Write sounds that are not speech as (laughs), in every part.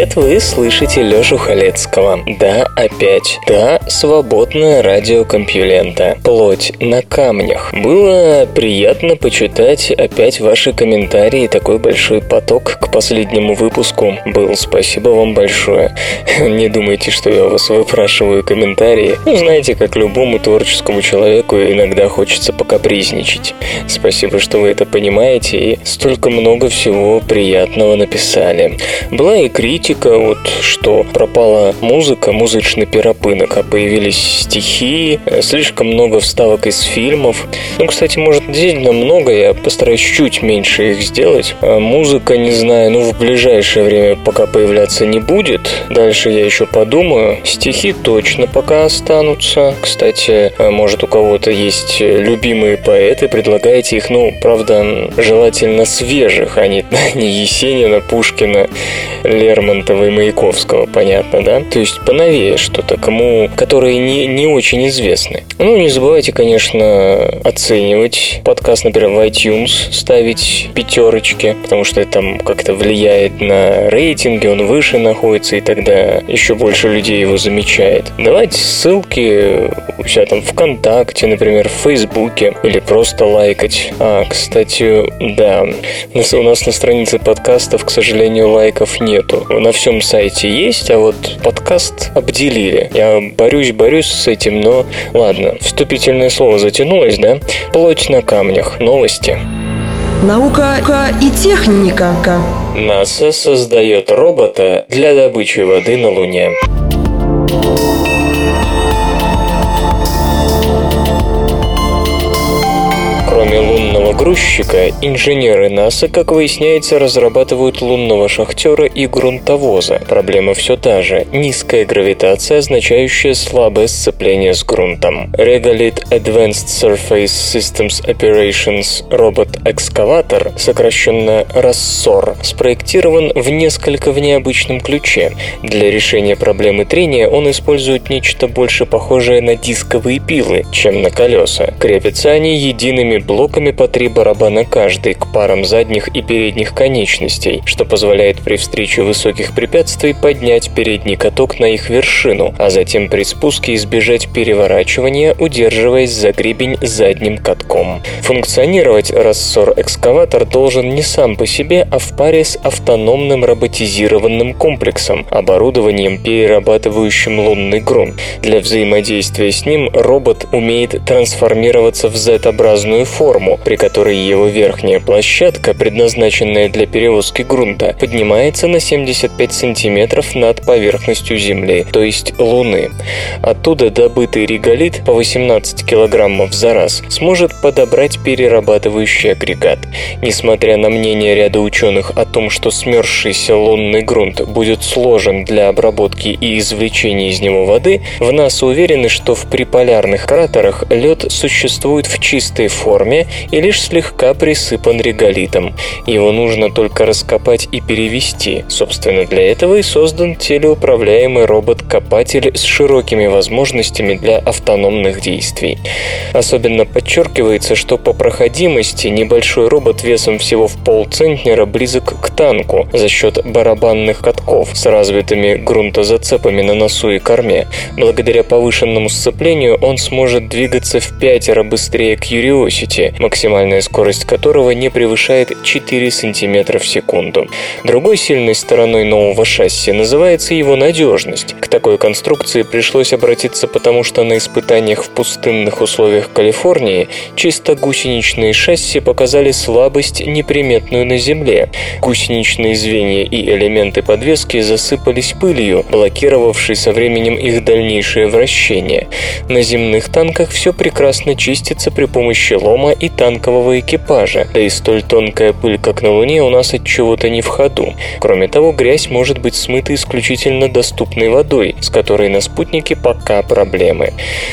Привет! Вы слышите Лёшу Халецкого. Да, опять. Да, свободное радио Компьюлента. Плоть на камнях. Было приятно почитать опять ваши комментарии. Такой большой поток к последнему выпуску был. Спасибо вам большое. (laughs) Не думайте, что я у вас выпрашиваю комментарии. Ну, знаете, как любому творческому человеку иногда хочется покапризничать. Спасибо, что вы это понимаете и столько много всего приятного написали. Была и критика, вот что пропала музыка, музычный перапынок, а появились стихи, э, слишком много вставок из фильмов. Ну, кстати, может, действительно много, я постараюсь чуть меньше их сделать. А музыка, не знаю, ну, в ближайшее время пока появляться не будет. Дальше я еще подумаю. Стихи точно пока останутся. Кстати, э, может, у кого-то есть любимые поэты, предлагайте их, ну, правда, желательно свежих, а не, (laughs) не Есенина, Пушкина Лермонтова и Маяковского, понятно, да? То есть поновее что-то, кому, которые не, не очень известны. Ну, не забывайте, конечно, оценивать подкаст, например, в iTunes, ставить пятерочки, потому что это там как-то влияет на рейтинги, он выше находится, и тогда еще больше людей его замечает. Давайте ссылки у себя там ВКонтакте, например, в Фейсбуке, или просто лайкать. А, кстати, да, у нас на странице подкастов, к сожалению, лайков нету. На всем сайте есть, а вот подкаст обделили. Я борюсь, борюсь с этим, но ладно. Вступительное слово затянулось, да? Плоть на камнях. Новости. Наука и техника. НАСА создает робота для добычи воды на Луне. Кроме лунного грузчика, инженеры НАСА, как выясняется, разрабатывают лунного шахтера и грунтовоза. Проблема все та же – низкая гравитация, означающая слабое сцепление с грунтом. Regolith Advanced Surface Systems Operations робот-экскаватор, сокращенно RASSOR, спроектирован в несколько в необычном ключе. Для решения проблемы трения он использует нечто больше похожее на дисковые пилы, чем на колеса. Крепятся они едиными блоками по три барабана каждый к парам задних и передних конечностей, что позволяет при встрече высоких препятствий поднять передний каток на их вершину, а затем при спуске избежать переворачивания, удерживаясь за гребень задним катком. Функционировать рассор-экскаватор должен не сам по себе, а в паре с автономным роботизированным комплексом, оборудованием, перерабатывающим лунный грунт. Для взаимодействия с ним робот умеет трансформироваться в Z-образную форму, при которой его верхняя площадка, предназначенная для перевозки грунта, поднимается на 75 сантиметров над поверхностью Земли, то есть Луны. Оттуда добытый реголит по 18 килограммов за раз сможет подобрать перерабатывающий агрегат. Несмотря на мнение ряда ученых о том, что смерзшийся лунный грунт будет сложен для обработки и извлечения из него воды, в НАСА уверены, что в приполярных кратерах лед существует в чистой форме и лишь слегка присыпан реголитом. Его нужно только раскопать и перевести. Собственно, для этого и создан телеуправляемый робот-копатель с широкими возможностями для автономных действий. Особенно подчеркивается, что по проходимости небольшой робот весом всего в полцентнера близок к танку за счет барабанных катков с развитыми грунтозацепами на носу и корме. Благодаря повышенному сцеплению он сможет двигаться в пятеро быстрее Curiosity, максимальная скорость которого не превышает 4 см в секунду. Другой сильной стороной нового шасси называется его надежность. К такой конструкции пришлось обратиться потому, что на испытаниях в пустынных условиях Калифорнии чисто гусеничные шасси показали слабость, неприметную на Земле. Гусеничные звенья и элементы подвески засыпались пылью, блокировавшей со временем их дальнейшее вращение. На земных танках все прекрасно чистится при помощи лома и танкового карликового экипажа, да и столь тонкая пыль, как на Луне, у нас от чего-то не в ходу. Кроме того, грязь может быть смыта исключительно доступной водой, с которой на спутнике пока проблемы.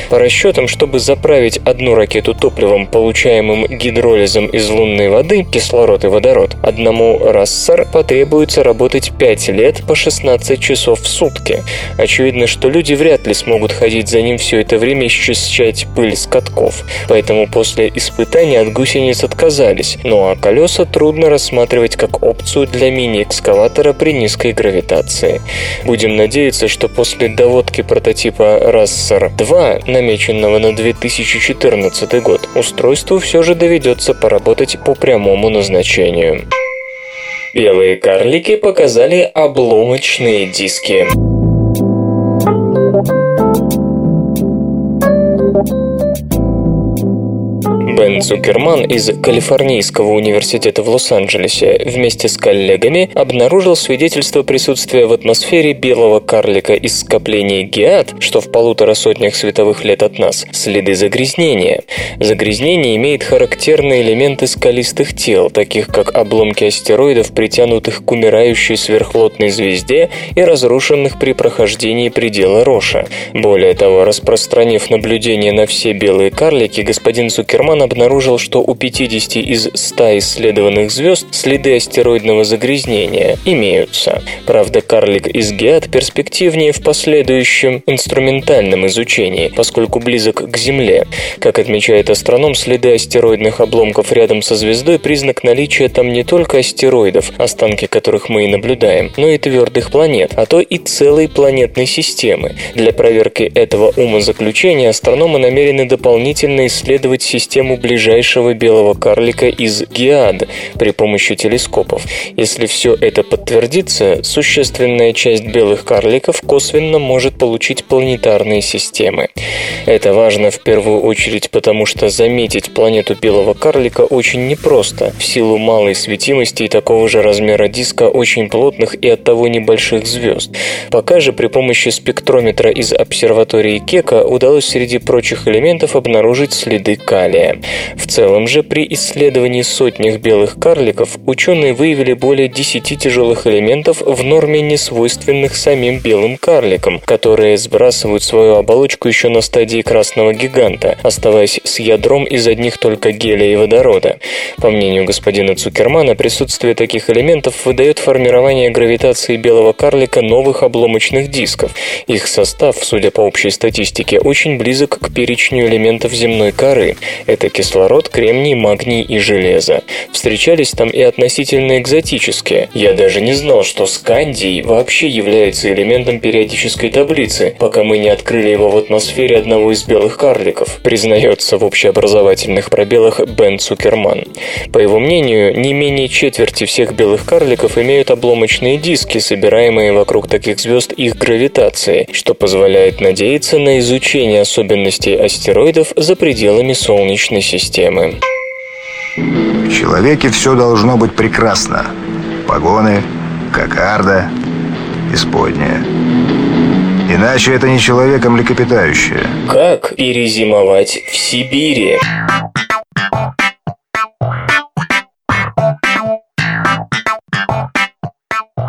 По расчетам, чтобы заправить одну ракету топливом, получаемым гидролизом из лунной воды, кислород и водород, одному Рассар потребуется работать 5 лет по 16 часов в сутки. Очевидно, что люди вряд ли смогут ходить за ним все это время и счищать пыль с катков. Поэтому после испытаний от гусениц отказались, ну а колеса трудно рассматривать как опцию для мини-экскаватора при низкой гравитации. Будем надеяться, что после доводки прототипа Рассер 2, намеченного на 2014 год, устройству все же доведется поработать по прямому назначению. Белые карлики показали обломочные диски. Бен Цукерман из Калифорнийского университета в Лос-Анджелесе вместе с коллегами обнаружил свидетельство присутствия в атмосфере белого карлика из скопления Геат, что в полутора сотнях световых лет от нас, следы загрязнения. Загрязнение имеет характерные элементы скалистых тел, таких как обломки астероидов, притянутых к умирающей сверхплотной звезде и разрушенных при прохождении предела Роша. Более того, распространив наблюдение на все белые карлики, господин Цукерман обнаружил, что у 50 из 100 исследованных звезд следы астероидного загрязнения имеются. Правда, карлик из Геат перспективнее в последующем инструментальном изучении, поскольку близок к Земле. Как отмечает астроном, следы астероидных обломков рядом со звездой признак наличия там не только астероидов, останки которых мы и наблюдаем, но и твердых планет, а то и целой планетной системы. Для проверки этого умозаключения астрономы намерены дополнительно исследовать систему ближайшего белого карлика из Геад при помощи телескопов. Если все это подтвердится, существенная часть белых карликов косвенно может получить планетарные системы. Это важно в первую очередь потому, что заметить планету белого карлика очень непросто, в силу малой светимости и такого же размера диска очень плотных и оттого небольших звезд. Пока же при помощи спектрометра из обсерватории Кека удалось среди прочих элементов обнаружить следы калия. В целом же при исследовании сотнях белых карликов ученые выявили более 10 тяжелых элементов в норме несвойственных самим белым карликам, которые сбрасывают свою оболочку еще на стадии красного гиганта, оставаясь с ядром из одних только гелия и водорода. По мнению господина Цукермана, присутствие таких элементов выдает формирование гравитации белого карлика новых обломочных дисков. Их состав, судя по общей статистике, очень близок к перечню элементов земной коры. Это кислород, кремний, магний и железо. Встречались там и относительно экзотические. Я даже не знал, что скандий вообще является элементом периодической таблицы, пока мы не открыли его в атмосфере одного из белых карликов, признается в общеобразовательных пробелах Бен Цукерман. По его мнению, не менее четверти всех белых карликов имеют обломочные диски, собираемые вокруг таких звезд их гравитацией, что позволяет надеяться на изучение особенностей астероидов за пределами Солнечной системы. В человеке все должно быть прекрасно. Погоны, кокарда, исподняя. Иначе это не человеком млекопитающее. Как перезимовать в Сибири?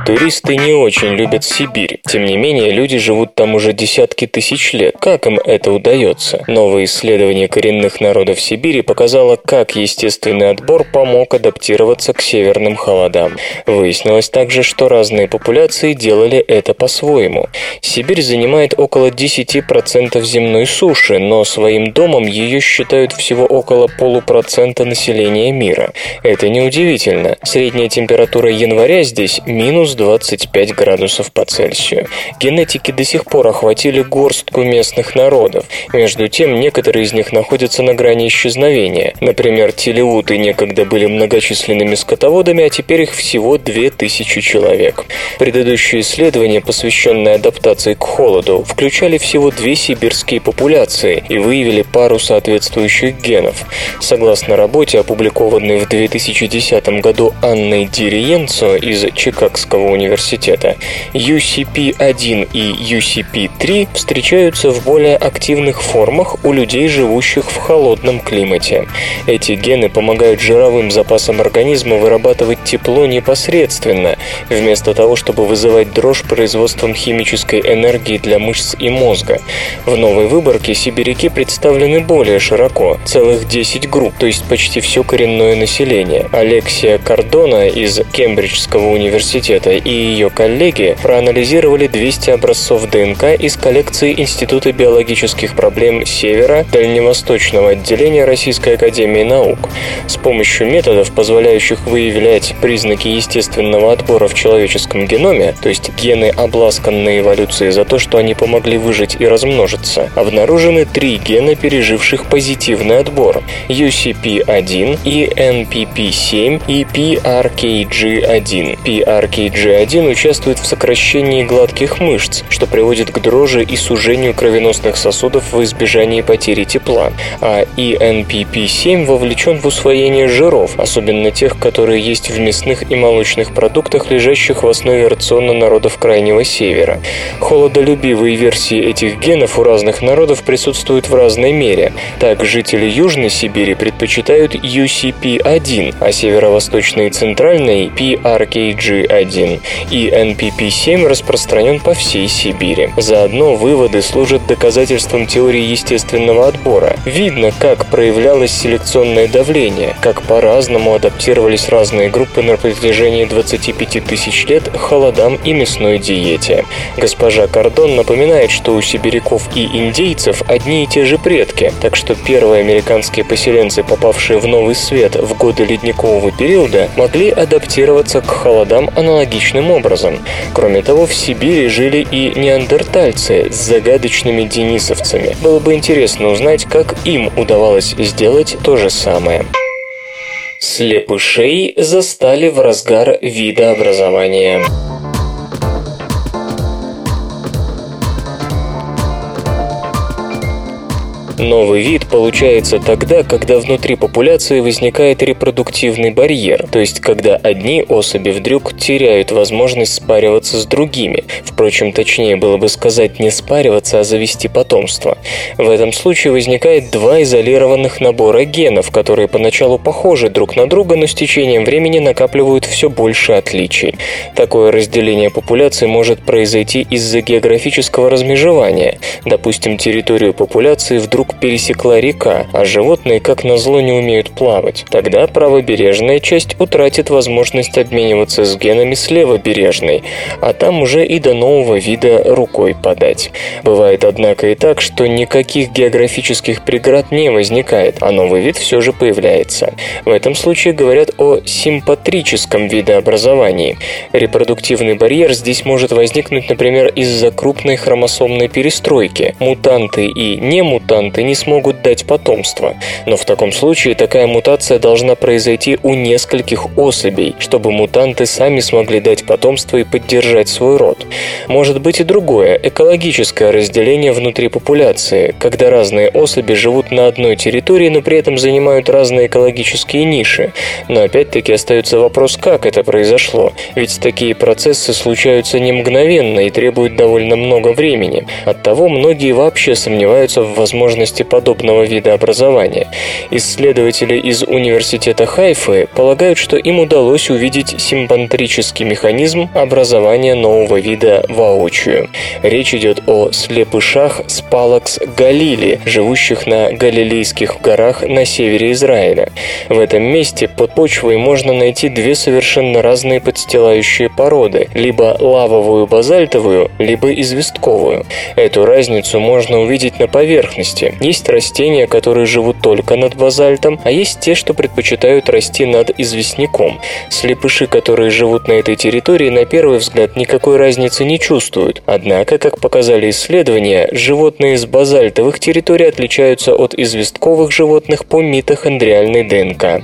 Туристы не очень любят Сибирь. Тем не менее, люди живут там уже десятки тысяч лет. Как им это удается? Новое исследование коренных народов Сибири показало, как естественный отбор помог адаптироваться к северным холодам. Выяснилось также, что разные популяции делали это по-своему. Сибирь занимает около 10% земной суши, но своим домом ее считают всего около полупроцента населения мира. Это неудивительно. Средняя температура января здесь минус 25 градусов по Цельсию. Генетики до сих пор охватили горстку местных народов. Между тем, некоторые из них находятся на грани исчезновения. Например, телеуты некогда были многочисленными скотоводами, а теперь их всего 2000 человек. Предыдущие исследования, посвященные адаптации к холоду, включали всего две сибирские популяции и выявили пару соответствующих генов. Согласно работе, опубликованной в 2010 году Анной Дириенцо из Чикагского Университета, UCP1 и UCP3 встречаются в более активных формах у людей, живущих в холодном климате. Эти гены помогают жировым запасам организма вырабатывать тепло непосредственно, вместо того, чтобы вызывать дрожь производством химической энергии для мышц и мозга. В новой выборке сибиряки представлены более широко, целых 10 групп, то есть почти все коренное население. Алексия Кардона из Кембриджского университета и ее коллеги проанализировали 200 образцов ДНК из коллекции Института биологических проблем Севера Дальневосточного отделения Российской Академии Наук. С помощью методов, позволяющих выявлять признаки естественного отбора в человеческом геноме, то есть гены, обласканные эволюцией за то, что они помогли выжить и размножиться, обнаружены три гена, переживших позитивный отбор – UCP1, ENPP7 и PRKG1. PRKG1 участвует в сокращении гладких мышц, что приводит к дрожи и сужению кровеносных сосудов в избежании потери тепла, а ENPP7 вовлечен в усвоение жиров, особенно тех, которые есть в мясных и молочных продуктах, лежащих в основе рациона народов Крайнего Севера. Холодолюбивые версии этих генов у разных народов присутствуют в разной мере. Так, жители Южной Сибири предпочитают UCP1, а северо-восточной и центральной PRKG1. И NPP7 распространен по всей Сибири. Заодно выводы служат доказательством теории естественного отбора. Видно, как проявлялось селекционное давление, как по-разному адаптировались разные группы на протяжении 25 тысяч лет холодам и мясной диете. Госпожа Кардон напоминает, что у сибиряков и индейцев одни и те же предки, так что первые американские поселенцы, попавшие в Новый Свет в годы ледникового периода, могли адаптироваться к холодам аналогичным образом. Кроме того, в Сибири жили и неандертальцы с загадочными денисовцами. Было бы интересно узнать, как им удавалось сделать то же самое. Слепышей застали в разгар видообразования. Новый вид получается тогда, когда внутри популяции возникает репродуктивный барьер, то есть когда одни особи вдруг теряют возможность спариваться с другими. Впрочем, точнее было бы сказать не спариваться, а завести потомство. В этом случае возникает два изолированных набора генов, которые поначалу похожи друг на друга, но с течением времени накапливают все больше отличий. Такое разделение популяции может произойти из-за географического размежевания. Допустим, территорию популяции вдруг вдруг пересекла река, а животные, как назло, не умеют плавать. Тогда правобережная часть утратит возможность обмениваться с генами с левобережной, а там уже и до нового вида рукой подать. Бывает, однако, и так, что никаких географических преград не возникает, а новый вид все же появляется. В этом случае говорят о симпатрическом видообразовании. Репродуктивный барьер здесь может возникнуть, например, из-за крупной хромосомной перестройки. Мутанты и немутанты мутанты не смогут дать потомство, но в таком случае такая мутация должна произойти у нескольких особей, чтобы мутанты сами смогли дать потомство и поддержать свой род. Может быть и другое, экологическое разделение внутри популяции, когда разные особи живут на одной территории, но при этом занимают разные экологические ниши. Но опять-таки остается вопрос, как это произошло, ведь такие процессы случаются не мгновенно и требуют довольно много времени. Оттого многие вообще сомневаются в возможности возможности подобного вида образования. Исследователи из Университета Хайфы полагают, что им удалось увидеть симпантрический механизм образования нового вида воочию. Речь идет о слепышах спалакс галили, живущих на Галилейских горах на севере Израиля. В этом месте под почвой можно найти две совершенно разные подстилающие породы, либо лавовую базальтовую, либо известковую. Эту разницу можно увидеть на поверхности, есть растения, которые живут только над базальтом, а есть те, что предпочитают расти над известняком. Слепыши, которые живут на этой территории, на первый взгляд никакой разницы не чувствуют. Однако, как показали исследования, животные с базальтовых территорий отличаются от известковых животных по митохондриальной ДНК.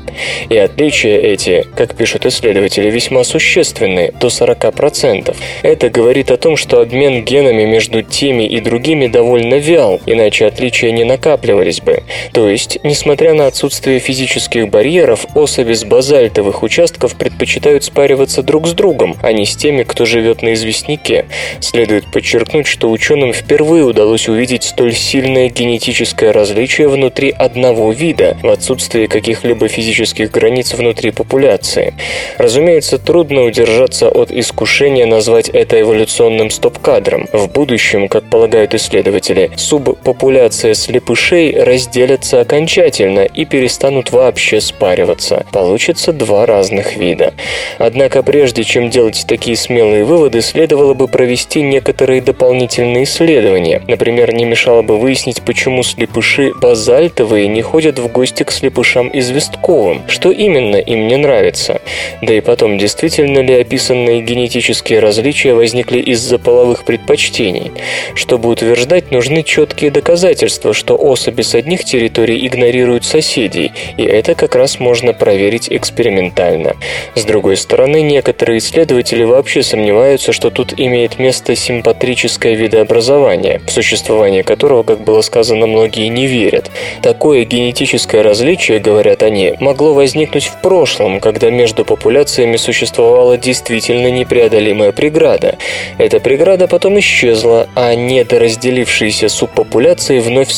И отличия эти, как пишут исследователи, весьма существенны, до 40%. Это говорит о том, что обмен генами между теми и другими довольно вял, иначе отличия не накапливались бы. То есть, несмотря на отсутствие физических барьеров, особи с базальтовых участков предпочитают спариваться друг с другом, а не с теми, кто живет на известняке. Следует подчеркнуть, что ученым впервые удалось увидеть столь сильное генетическое различие внутри одного вида, в отсутствии каких-либо физических границ внутри популяции. Разумеется, трудно удержаться от искушения назвать это эволюционным стоп-кадром. В будущем, как полагают исследователи, субпопуляция слепышей разделятся окончательно и перестанут вообще спариваться. Получится два разных вида. Однако прежде чем делать такие смелые выводы, следовало бы провести некоторые дополнительные исследования. Например, не мешало бы выяснить, почему слепыши базальтовые не ходят в гости к слепышам известковым, что именно им не нравится. Да и потом, действительно ли описанные генетические различия возникли из-за половых предпочтений? Чтобы утверждать, нужны четкие доказательства, что особи с одних территорий игнорируют соседей, и это как раз можно проверить экспериментально. С другой стороны, некоторые исследователи вообще сомневаются, что тут имеет место симпатрическое видообразование, в существование которого, как было сказано, многие не верят. Такое генетическое различие, говорят они, могло возникнуть в прошлом, когда между популяциями существовала действительно непреодолимая преграда. Эта преграда потом исчезла, а недоразделившиеся субпопуляции вновь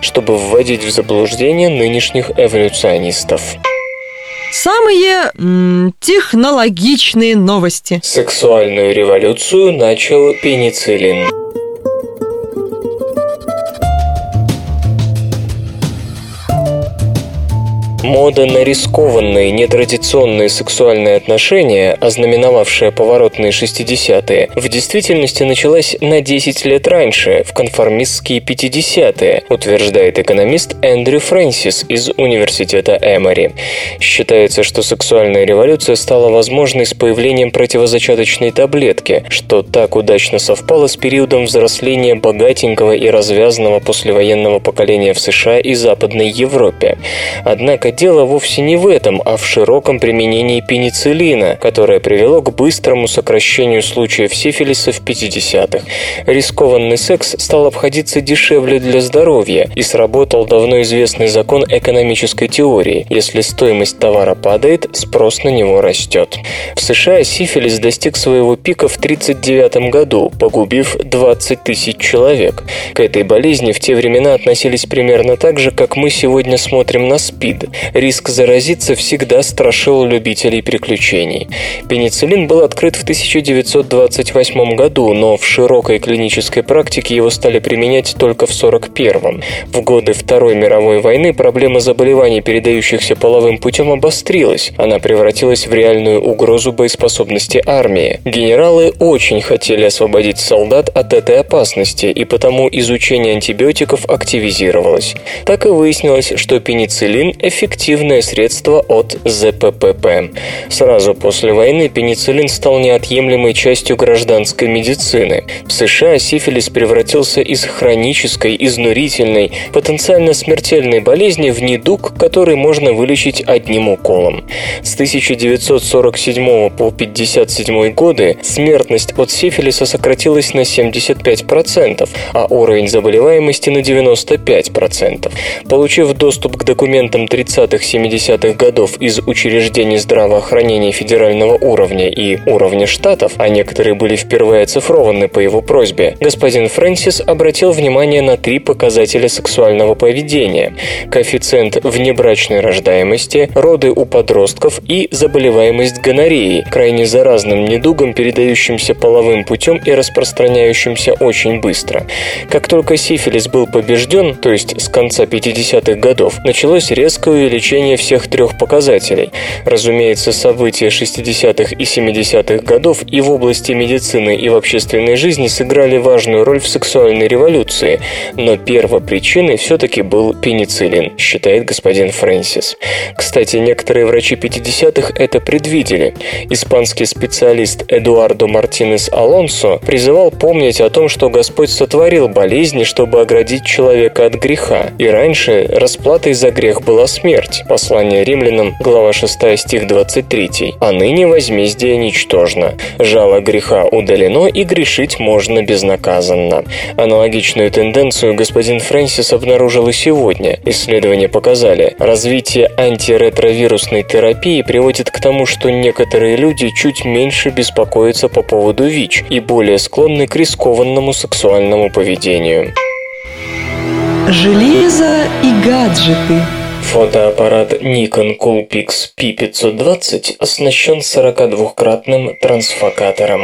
чтобы вводить в заблуждение нынешних эволюционистов. Самые м, технологичные новости. Сексуальную революцию начал пенициллин. Мода на рискованные, нетрадиционные сексуальные отношения, ознаменовавшая поворотные 60-е, в действительности началась на 10 лет раньше, в конформистские 50-е, утверждает экономист Эндрю Фрэнсис из Университета Эмори. Считается, что сексуальная революция стала возможной с появлением противозачаточной таблетки, что так удачно совпало с периодом взросления богатенького и развязанного послевоенного поколения в США и Западной Европе. Однако дело вовсе не в этом, а в широком применении пенициллина, которое привело к быстрому сокращению случаев сифилиса в 50-х. Рискованный секс стал обходиться дешевле для здоровья и сработал давно известный закон экономической теории. Если стоимость товара падает, спрос на него растет. В США сифилис достиг своего пика в 1939 году, погубив 20 тысяч человек. К этой болезни в те времена относились примерно так же, как мы сегодня смотрим на СПИД. Риск заразиться всегда страшил любителей приключений. Пенициллин был открыт в 1928 году, но в широкой клинической практике его стали применять только в 1941. В годы Второй мировой войны проблема заболеваний, передающихся половым путем, обострилась. Она превратилась в реальную угрозу боеспособности армии. Генералы очень хотели освободить солдат от этой опасности, и потому изучение антибиотиков активизировалось. Так и выяснилось, что пенициллин эффективен эффективное средство от ЗППП. Сразу после войны пенициллин стал неотъемлемой частью гражданской медицины. В США сифилис превратился из хронической, изнурительной, потенциально смертельной болезни в недуг, который можно вылечить одним уколом. С 1947 по 1957 годы смертность от сифилиса сократилась на 75%, а уровень заболеваемости на 95%. Получив доступ к документам 30 60-70-х годов из учреждений здравоохранения федерального уровня и уровня штатов, а некоторые были впервые оцифрованы по его просьбе, господин Фрэнсис обратил внимание на три показателя сексуального поведения – коэффициент внебрачной рождаемости, роды у подростков и заболеваемость гонореей, крайне заразным недугом, передающимся половым путем и распространяющимся очень быстро. Как только сифилис был побежден, то есть с конца 50-х годов, началось резкое увеличение всех трех показателей. Разумеется, события 60-х и 70-х годов и в области медицины, и в общественной жизни сыграли важную роль в сексуальной революции, но первопричиной все-таки был пенициллин, считает господин Фрэнсис. Кстати, некоторые врачи 50-х это предвидели. Испанский специалист Эдуардо Мартинес Алонсо призывал помнить о том, что Господь сотворил болезни, чтобы оградить человека от греха, и раньше расплатой за грех была смерть, смерть. Послание римлянам, глава 6, стих 23. А ныне возмездие ничтожно. Жало греха удалено, и грешить можно безнаказанно. Аналогичную тенденцию господин Фрэнсис обнаружил и сегодня. Исследования показали, развитие антиретровирусной терапии приводит к тому, что некоторые люди чуть меньше беспокоятся по поводу ВИЧ и более склонны к рискованному сексуальному поведению. Железо и гаджеты. Фотоаппарат Nikon Coolpix P520 оснащен 42-кратным трансфокатором.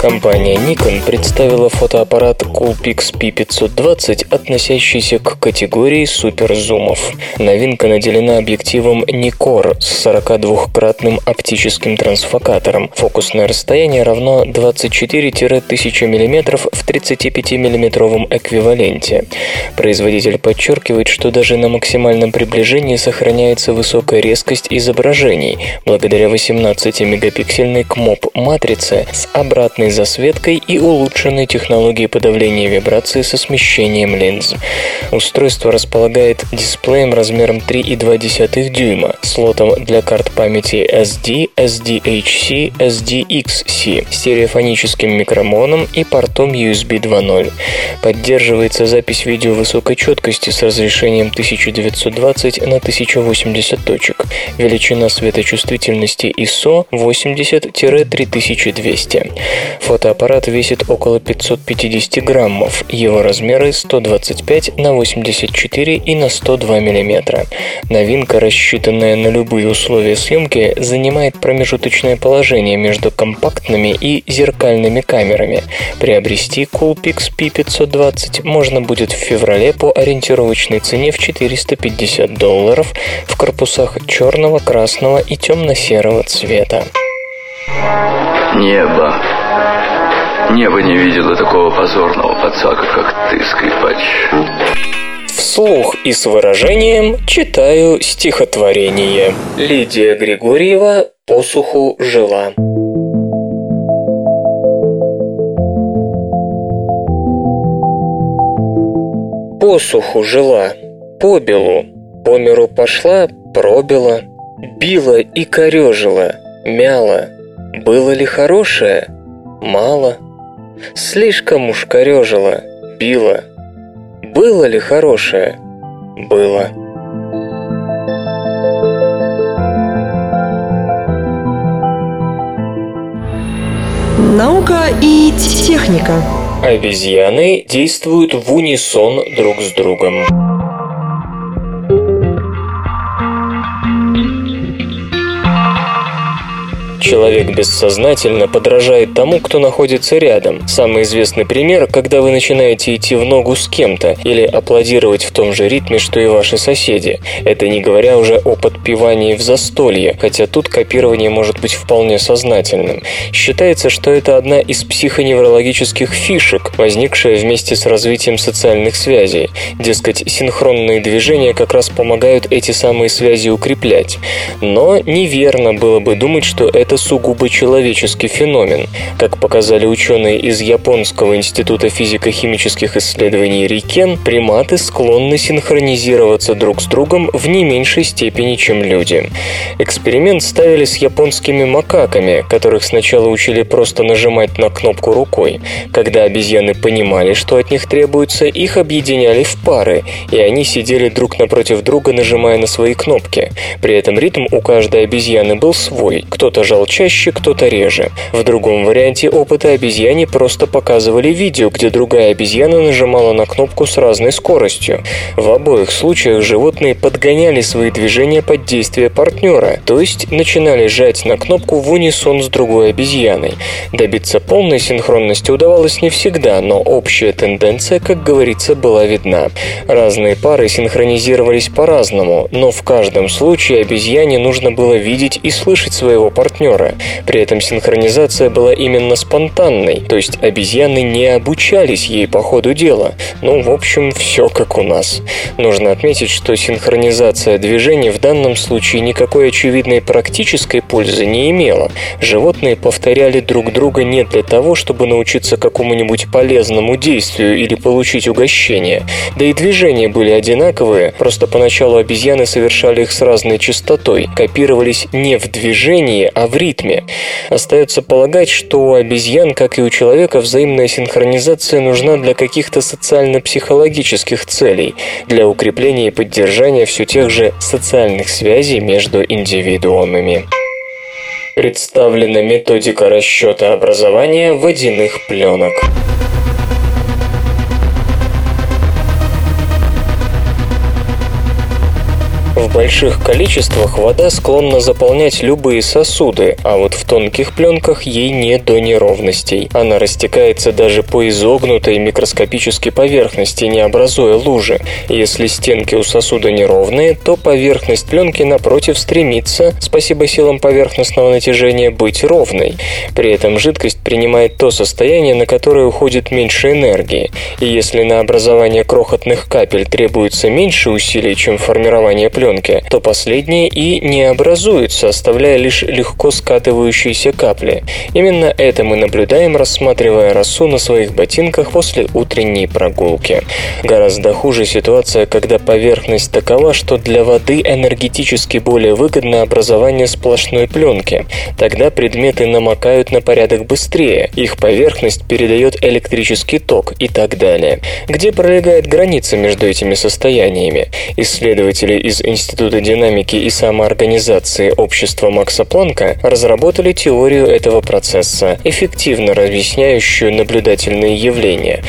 Компания Nikon представила фотоаппарат Coolpix P520, относящийся к категории суперзумов. Новинка наделена объективом Nikkor с 42-кратным оптическим трансфокатором. Фокусное расстояние равно 24-1000 мм в 35 миллиметровом эквиваленте. Производитель подчеркивает, что даже на максимальном приближении сохраняется высокая резкость изображений благодаря 18-мегапиксельной КМОП-матрице с обратной засветкой и улучшенной технологией подавления вибрации со смещением линз. Устройство располагает дисплеем размером 3,2 дюйма, слотом для карт памяти SD, SDHC, SDXC, стереофоническим микромоном и портом USB 2.0. Поддерживается запись видео высокой четкости с разрешением 1920 на 1080 точек. Величина светочувствительности ISO 80-3200. Фотоаппарат весит около 550 граммов, его размеры 125 на 84 и на 102 мм. Новинка, рассчитанная на любые условия съемки, занимает промежуточное положение между компактными и зеркальными камерами. Приобрести Coolpix P520 можно будет в феврале по ориентировочной цене в 450 долларов в корпусах черного, красного и темно-серого цвета. Небо. Небо не видело такого позорного подсака, как ты, скрипач. Вслух и с выражением читаю стихотворение. Лидия Григорьева «Посуху жила». Посуху жила, по белу, по миру пошла, пробила, била и корежила, мяла. Было ли хорошее? Мало. Слишком уж корежила, била. Было ли хорошее? Было. Наука и техника. Обезьяны действуют в унисон друг с другом. Человек бессознательно подражает тому, кто находится рядом. Самый известный пример, когда вы начинаете идти в ногу с кем-то или аплодировать в том же ритме, что и ваши соседи. Это не говоря уже о подпевании в застолье, хотя тут копирование может быть вполне сознательным. Считается, что это одна из психоневрологических фишек, возникшая вместе с развитием социальных связей. Дескать, синхронные движения как раз помогают эти самые связи укреплять. Но неверно было бы думать, что это сугубо человеческий феномен. Как показали ученые из Японского института физико-химических исследований Рикен, приматы склонны синхронизироваться друг с другом в не меньшей степени, чем люди. Эксперимент ставили с японскими макаками, которых сначала учили просто нажимать на кнопку рукой. Когда обезьяны понимали, что от них требуется, их объединяли в пары, и они сидели друг напротив друга, нажимая на свои кнопки. При этом ритм у каждой обезьяны был свой. Кто-то жал чаще, кто-то реже. В другом варианте опыта обезьяне просто показывали видео, где другая обезьяна нажимала на кнопку с разной скоростью. В обоих случаях животные подгоняли свои движения под действие партнера, то есть начинали жать на кнопку в унисон с другой обезьяной. Добиться полной синхронности удавалось не всегда, но общая тенденция, как говорится, была видна. Разные пары синхронизировались по-разному, но в каждом случае обезьяне нужно было видеть и слышать своего партнера, шахтера. При этом синхронизация была именно спонтанной, то есть обезьяны не обучались ей по ходу дела. Ну, в общем, все как у нас. Нужно отметить, что синхронизация движений в данном случае никакой очевидной практической пользы не имела. Животные повторяли друг друга не для того, чтобы научиться какому-нибудь полезному действию или получить угощение. Да и движения были одинаковые, просто поначалу обезьяны совершали их с разной частотой, копировались не в движении, а в ритме. Остается полагать, что у обезьян, как и у человека, взаимная синхронизация нужна для каких-то социально-психологических целей, для укрепления и поддержания все тех же социальных связей между индивидуумами. Представлена методика расчета образования водяных пленок. В больших количествах вода склонна заполнять любые сосуды, а вот в тонких пленках ей не до неровностей. Она растекается даже по изогнутой микроскопической поверхности, не образуя лужи. Если стенки у сосуда неровные, то поверхность пленки напротив стремится, спасибо силам поверхностного натяжения, быть ровной. При этом жидкость принимает то состояние, на которое уходит меньше энергии. И если на образование крохотных капель требуется меньше усилий, чем формирование пленки, пленки, то последние и не образуются, оставляя лишь легко скатывающиеся капли. Именно это мы наблюдаем, рассматривая росу на своих ботинках после утренней прогулки. Гораздо хуже ситуация, когда поверхность такова, что для воды энергетически более выгодно образование сплошной пленки. Тогда предметы намокают на порядок быстрее, их поверхность передает электрический ток и так далее. Где пролегает граница между этими состояниями? Исследователи из Института динамики и самоорганизации общества Макса Планка разработали теорию этого процесса, эффективно разъясняющую наблюдательные явления.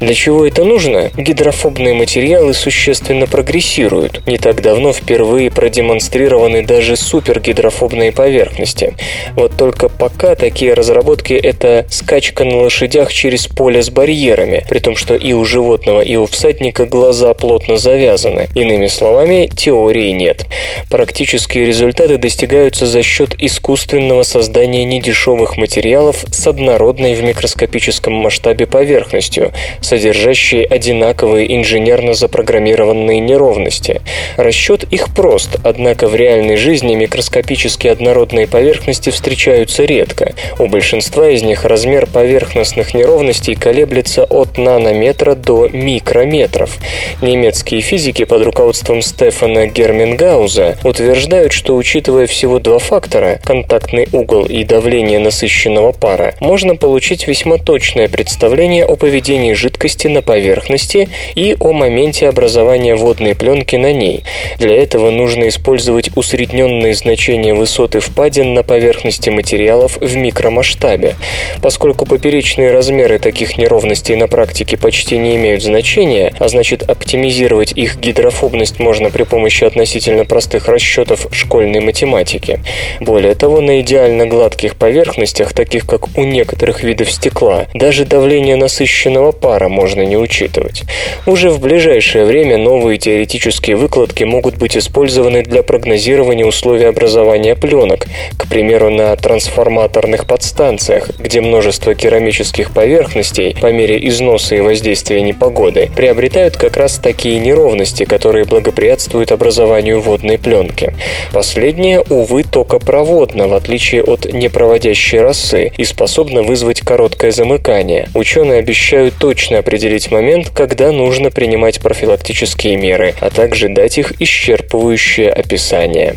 Для чего это нужно? Гидрофобные материалы существенно прогрессируют. Не так давно впервые продемонстрированы даже супергидрофобные поверхности. Вот только пока такие разработки – это скачка на лошадях через поле с барьерами, при том, что и у животного, и у всадника глаза плотно завязаны. Иными словами, теория теории нет. Практические результаты достигаются за счет искусственного создания недешевых материалов с однородной в микроскопическом масштабе поверхностью, содержащей одинаковые инженерно запрограммированные неровности. Расчет их прост, однако в реальной жизни микроскопически однородные поверхности встречаются редко. У большинства из них размер поверхностных неровностей колеблется от нанометра до микрометров. Немецкие физики под руководством Стефана Гер Гермингауза утверждают, что учитывая всего два фактора – контактный угол и давление насыщенного пара, можно получить весьма точное представление о поведении жидкости на поверхности и о моменте образования водной пленки на ней. Для этого нужно использовать усредненные значения высоты впадин на поверхности материалов в микромасштабе. Поскольку поперечные размеры таких неровностей на практике почти не имеют значения, а значит оптимизировать их гидрофобность можно при помощи относительно простых расчетов школьной математики. Более того, на идеально гладких поверхностях, таких как у некоторых видов стекла, даже давление насыщенного пара можно не учитывать. Уже в ближайшее время новые теоретические выкладки могут быть использованы для прогнозирования условий образования пленок, к примеру, на трансформаторных подстанциях, где множество керамических поверхностей по мере износа и воздействия непогоды приобретают как раз такие неровности, которые благоприятствуют образованию образованию водной пленки. Последняя, увы, токопроводна, в отличие от непроводящей росы, и способна вызвать короткое замыкание. Ученые обещают точно определить момент, когда нужно принимать профилактические меры, а также дать их исчерпывающее описание.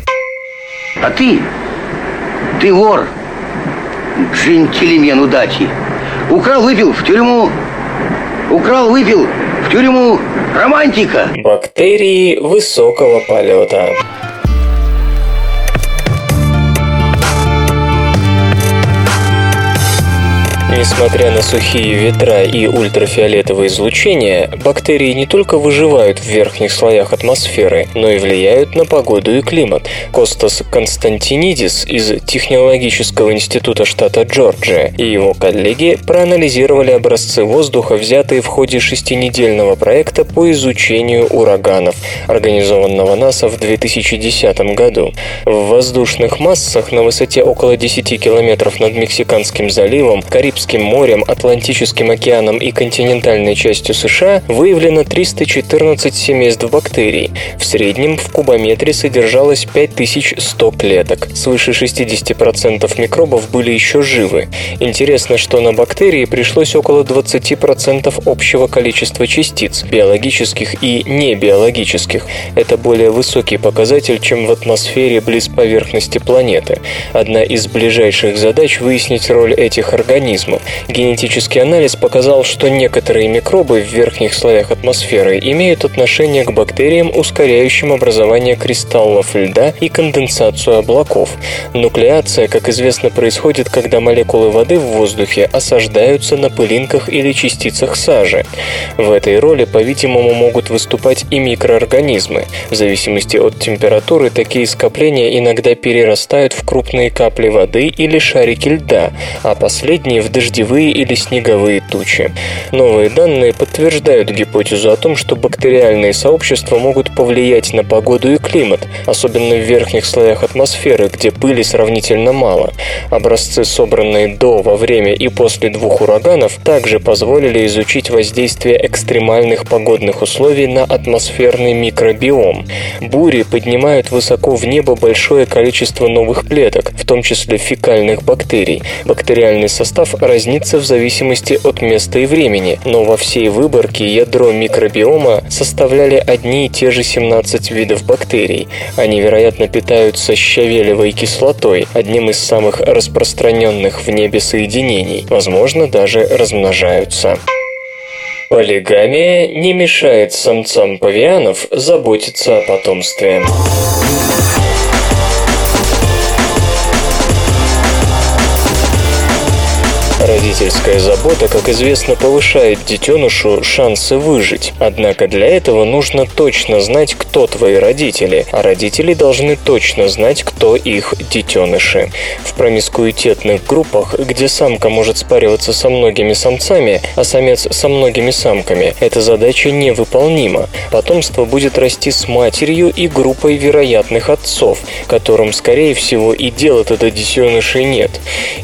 А ты, ты вор, джентльмен удачи. Украл, выпил, в тюрьму. Украл, выпил, тюрьму. Романтика. Бактерии высокого полета. Несмотря на сухие ветра и ультрафиолетовое излучение, бактерии не только выживают в верхних слоях атмосферы, но и влияют на погоду и климат. Костас Константинидис из Технологического института штата Джорджия и его коллеги проанализировали образцы воздуха, взятые в ходе шестинедельного проекта по изучению ураганов, организованного НАСА в 2010 году. В воздушных массах на высоте около 10 километров над Мексиканским заливом, Карибским Карибским морем, Атлантическим океаном и континентальной частью США выявлено 314 семейств бактерий. В среднем в кубометре содержалось 5100 клеток. Свыше 60% микробов были еще живы. Интересно, что на бактерии пришлось около 20% общего количества частиц, биологических и небиологических. Это более высокий показатель, чем в атмосфере близ поверхности планеты. Одна из ближайших задач – выяснить роль этих организмов организма. Генетический анализ показал, что некоторые микробы в верхних слоях атмосферы имеют отношение к бактериям, ускоряющим образование кристаллов льда и конденсацию облаков. Нуклеация, как известно, происходит, когда молекулы воды в воздухе осаждаются на пылинках или частицах сажи. В этой роли, по-видимому, могут выступать и микроорганизмы. В зависимости от температуры такие скопления иногда перерастают в крупные капли воды или шарики льда, а последние в дождевые или снеговые тучи. Новые данные подтверждают гипотезу о том, что бактериальные сообщества могут повлиять на погоду и климат, особенно в верхних слоях атмосферы, где пыли сравнительно мало. Образцы, собранные до, во время и после двух ураганов, также позволили изучить воздействие экстремальных погодных условий на атмосферный микробиом. Бури поднимают высоко в небо большое количество новых клеток, в том числе фекальных бактерий. Бактериальный состав разнится в зависимости от места и времени, но во всей выборке ядро микробиома составляли одни и те же 17 видов бактерий. Они, вероятно, питаются щавелевой кислотой, одним из самых распространенных в небе соединений, возможно, даже размножаются. Полигамия не мешает самцам павианов заботиться о потомстве. Родительская забота, как известно, повышает детенышу шансы выжить. Однако для этого нужно точно знать, кто твои родители, а родители должны точно знать, кто их детеныши. В промискуитетных группах, где самка может спариваться со многими самцами, а самец со многими самками, эта задача невыполнима. Потомство будет расти с матерью и группой вероятных отцов, которым, скорее всего, и дела-то до детенышей нет.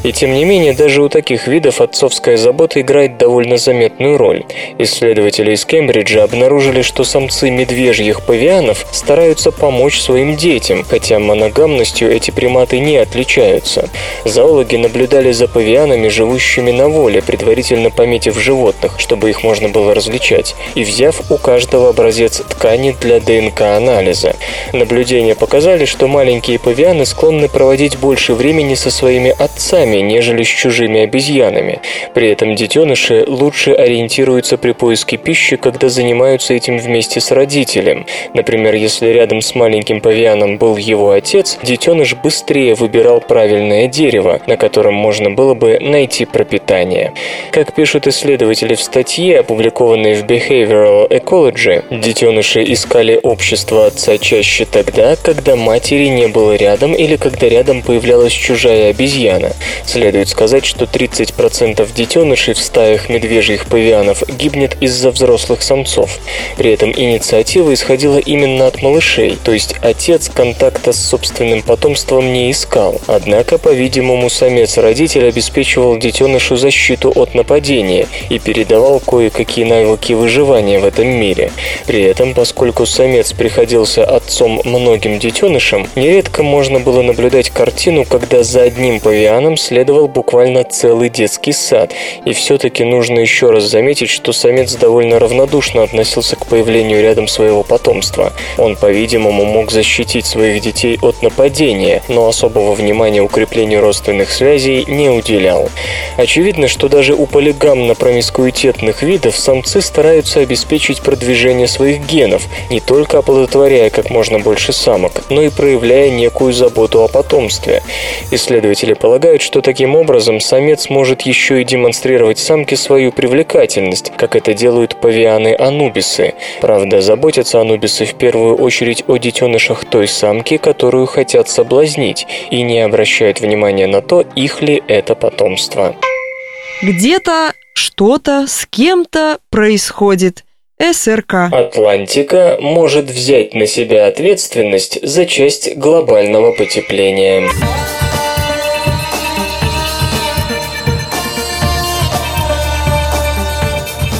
И тем не менее, даже у таких видов отцовская забота играет довольно заметную роль. Исследователи из Кембриджа обнаружили, что самцы медвежьих павианов стараются помочь своим детям, хотя моногамностью эти приматы не отличаются. Зоологи наблюдали за павианами, живущими на воле, предварительно пометив животных, чтобы их можно было различать, и взяв у каждого образец ткани для ДНК-анализа. Наблюдения показали, что маленькие павианы склонны проводить больше времени со своими отцами, нежели с чужими обезьянами обезьянами. При этом детеныши лучше ориентируются при поиске пищи, когда занимаются этим вместе с родителем. Например, если рядом с маленьким павианом был его отец, детеныш быстрее выбирал правильное дерево, на котором можно было бы найти пропитание. Как пишут исследователи в статье, опубликованной в Behavioral Ecology, детеныши искали общество отца чаще тогда, когда матери не было рядом или когда рядом появлялась чужая обезьяна. Следует сказать, что 30 30% детенышей в стаях медвежьих павианов гибнет из-за взрослых самцов. При этом инициатива исходила именно от малышей, то есть отец контакта с собственным потомством не искал. Однако, по-видимому, самец-родитель обеспечивал детенышу защиту от нападения и передавал кое-какие навыки выживания в этом мире. При этом, поскольку самец приходился отцом многим детенышам, нередко можно было наблюдать картину, когда за одним павианом следовал буквально целый детский сад, и все-таки нужно еще раз заметить, что самец довольно равнодушно относился к появлению рядом своего потомства. Он, по-видимому, мог защитить своих детей от нападения, но особого внимания укреплению родственных связей не уделял. Очевидно, что даже у полигамно-промискуитетных видов самцы стараются обеспечить продвижение своих генов, не только оплодотворяя как можно больше самок, но и проявляя некую заботу о потомстве. Исследователи полагают, что таким образом самец может еще и демонстрировать самке свою привлекательность, как это делают павианы-анубисы. Правда, заботятся анубисы в первую очередь о детенышах той самки, которую хотят соблазнить, и не обращают внимания на то, их ли это потомство. Где-то что-то с кем-то происходит. СРК. Атлантика может взять на себя ответственность за часть глобального потепления.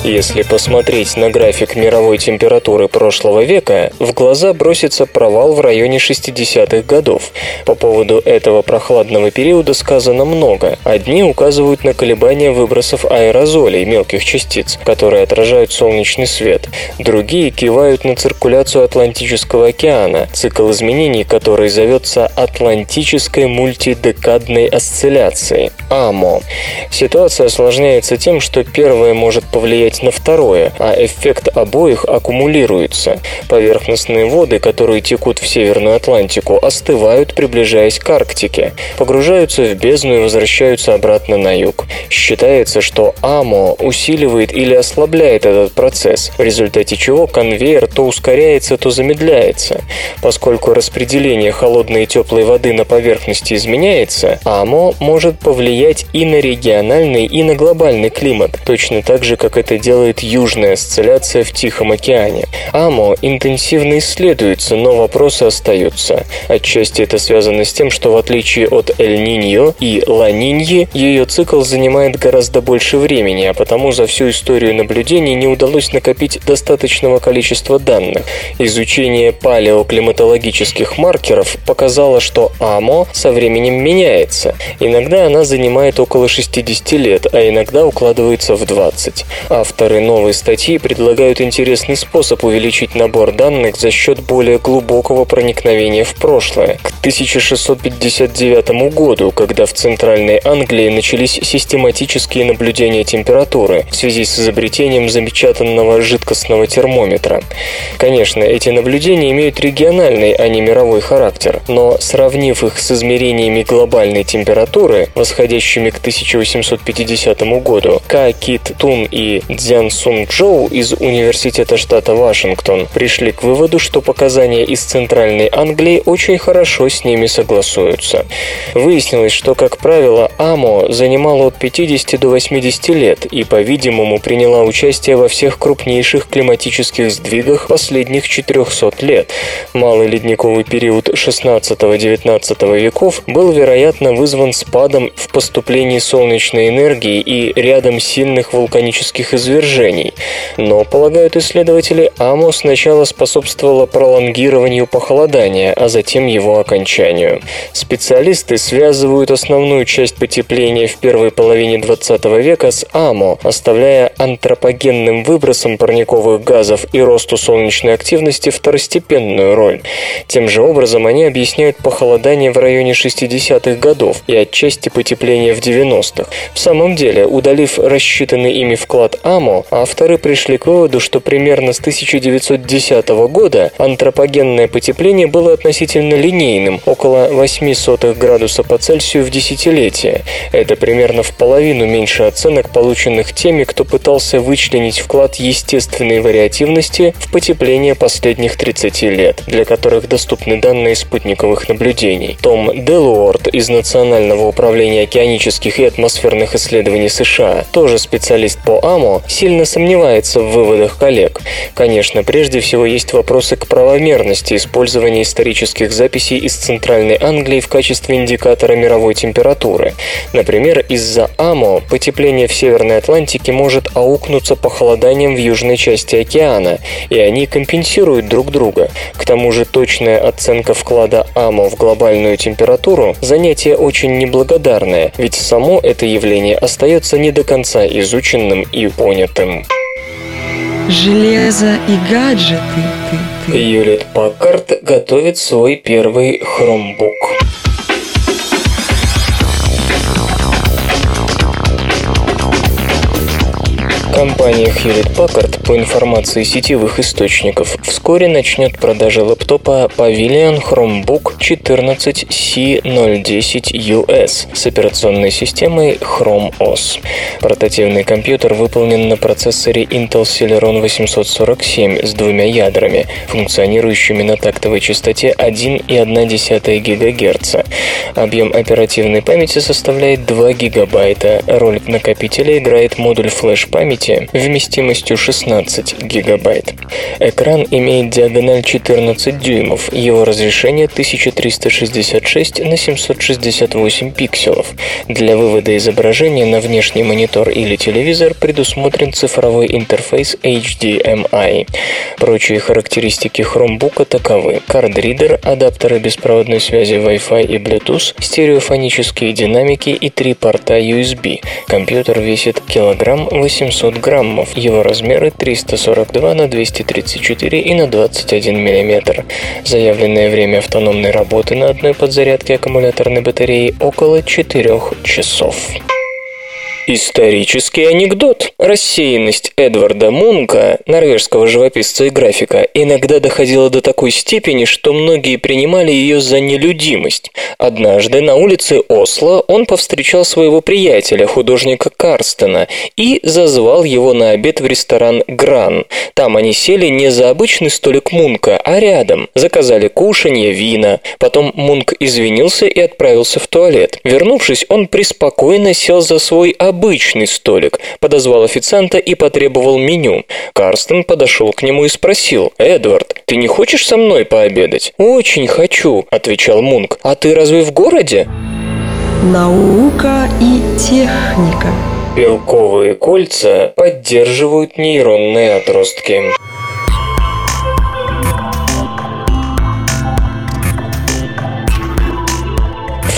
Если посмотреть на график мировой температуры прошлого века, в глаза бросится провал в районе 60-х годов. По поводу этого прохладного периода сказано много. Одни указывают на колебания выбросов аэрозолей, мелких частиц, которые отражают солнечный свет. Другие кивают на циркуляцию Атлантического океана, цикл изменений, который зовется Атлантической мультидекадной осцилляцией – АМО. Ситуация осложняется тем, что первое может повлиять влиять на второе, а эффект обоих аккумулируется. Поверхностные воды, которые текут в Северную Атлантику, остывают, приближаясь к Арктике, погружаются в бездну и возвращаются обратно на юг. Считается, что АМО усиливает или ослабляет этот процесс, в результате чего конвейер то ускоряется, то замедляется. Поскольку распределение холодной и теплой воды на поверхности изменяется, АМО может повлиять и на региональный, и на глобальный климат, точно так же, как это делает южная осцилляция в Тихом океане. АМО интенсивно исследуется, но вопросы остаются. Отчасти это связано с тем, что в отличие от Эль-Ниньо и Ла-Ниньи, ее цикл занимает гораздо больше времени, а потому за всю историю наблюдений не удалось накопить достаточного количества данных. Изучение палеоклиматологических маркеров показало, что АМО со временем меняется. Иногда она занимает около 60 лет, а иногда укладывается в 20. Автор Авторы новой статьи предлагают интересный способ увеличить набор данных за счет более глубокого проникновения в прошлое. К 1659 году, когда в Центральной Англии начались систематические наблюдения температуры в связи с изобретением запечатанного жидкостного термометра. Конечно, эти наблюдения имеют региональный, а не мировой характер, но сравнив их с измерениями глобальной температуры, восходящими к 1850 году, Ка Кит Тун и Цзян Сун Джоу из Университета штата Вашингтон пришли к выводу, что показания из Центральной Англии очень хорошо с ними согласуются. Выяснилось, что, как правило, АМО занимала от 50 до 80 лет и, по-видимому, приняла участие во всех крупнейших климатических сдвигах последних 400 лет. Малый ледниковый период 16-19 веков был, вероятно, вызван спадом в поступлении солнечной энергии и рядом сильных вулканических извержений извержений. Но, полагают исследователи, АМО сначала способствовало пролонгированию похолодания, а затем его окончанию. Специалисты связывают основную часть потепления в первой половине 20 века с АМО, оставляя антропогенным выбросом парниковых газов и росту солнечной активности второстепенную роль. Тем же образом они объясняют похолодание в районе 60-х годов и отчасти потепление в 90-х. В самом деле, удалив рассчитанный ими вклад АМО, Ламу, авторы пришли к выводу, что примерно с 1910 года антропогенное потепление было относительно линейным, около 0,08 градуса по Цельсию в десятилетие. Это примерно в половину меньше оценок, полученных теми, кто пытался вычленить вклад естественной вариативности в потепление последних 30 лет, для которых доступны данные спутниковых наблюдений. Том Делуорт из Национального управления океанических и атмосферных исследований США, тоже специалист по АМО, сильно сомневается в выводах коллег. Конечно, прежде всего есть вопросы к правомерности использования исторических записей из Центральной Англии в качестве индикатора мировой температуры. Например, из-за АМО потепление в Северной Атлантике может аукнуться похолоданием в южной части океана, и они компенсируют друг друга. К тому же точная оценка вклада АМО в глобальную температуру – занятие очень неблагодарное, ведь само это явление остается не до конца изученным и понятым принятым. Железо и гаджеты. Ты, ты. Юлит Паккарт готовит свой первый хромбук. Компания Hewlett-Packard, по информации сетевых источников, вскоре начнет продажи лэптопа Pavilion Chromebook 14C010US с операционной системой Chrome OS. Портативный компьютер выполнен на процессоре Intel Celeron 847 с двумя ядрами, функционирующими на тактовой частоте 1,1 ГГц. Объем оперативной памяти составляет 2 ГБ. Роль накопителя играет модуль флеш-памяти вместимостью 16 ГБ. Экран имеет диагональ 14 дюймов, его разрешение 1366 на 768 пикселов. Для вывода изображения на внешний монитор или телевизор предусмотрен цифровой интерфейс HDMI. Прочие характеристики Chromebook таковы. Кардридер, адаптеры беспроводной связи Wi-Fi и Bluetooth, стереофонические динамики и три порта USB. Компьютер весит килограмм 800 граммов. Его размеры 342 на 234 и на 21 мм. Заявленное время автономной работы на одной подзарядке аккумуляторной батареи около 4 часов. Исторический анекдот. Рассеянность Эдварда Мунка, норвежского живописца и графика, иногда доходила до такой степени, что многие принимали ее за нелюдимость. Однажды на улице Осло он повстречал своего приятеля, художника Карстена, и зазвал его на обед в ресторан «Гран». Там они сели не за обычный столик Мунка, а рядом. Заказали кушанье, вина. Потом Мунк извинился и отправился в туалет. Вернувшись, он преспокойно сел за свой обычный обычный столик, подозвал официанта и потребовал меню. Карстен подошел к нему и спросил, «Эдвард, ты не хочешь со мной пообедать?» «Очень хочу», — отвечал Мунк. «А ты разве в городе?» Наука и техника. Белковые кольца поддерживают нейронные отростки.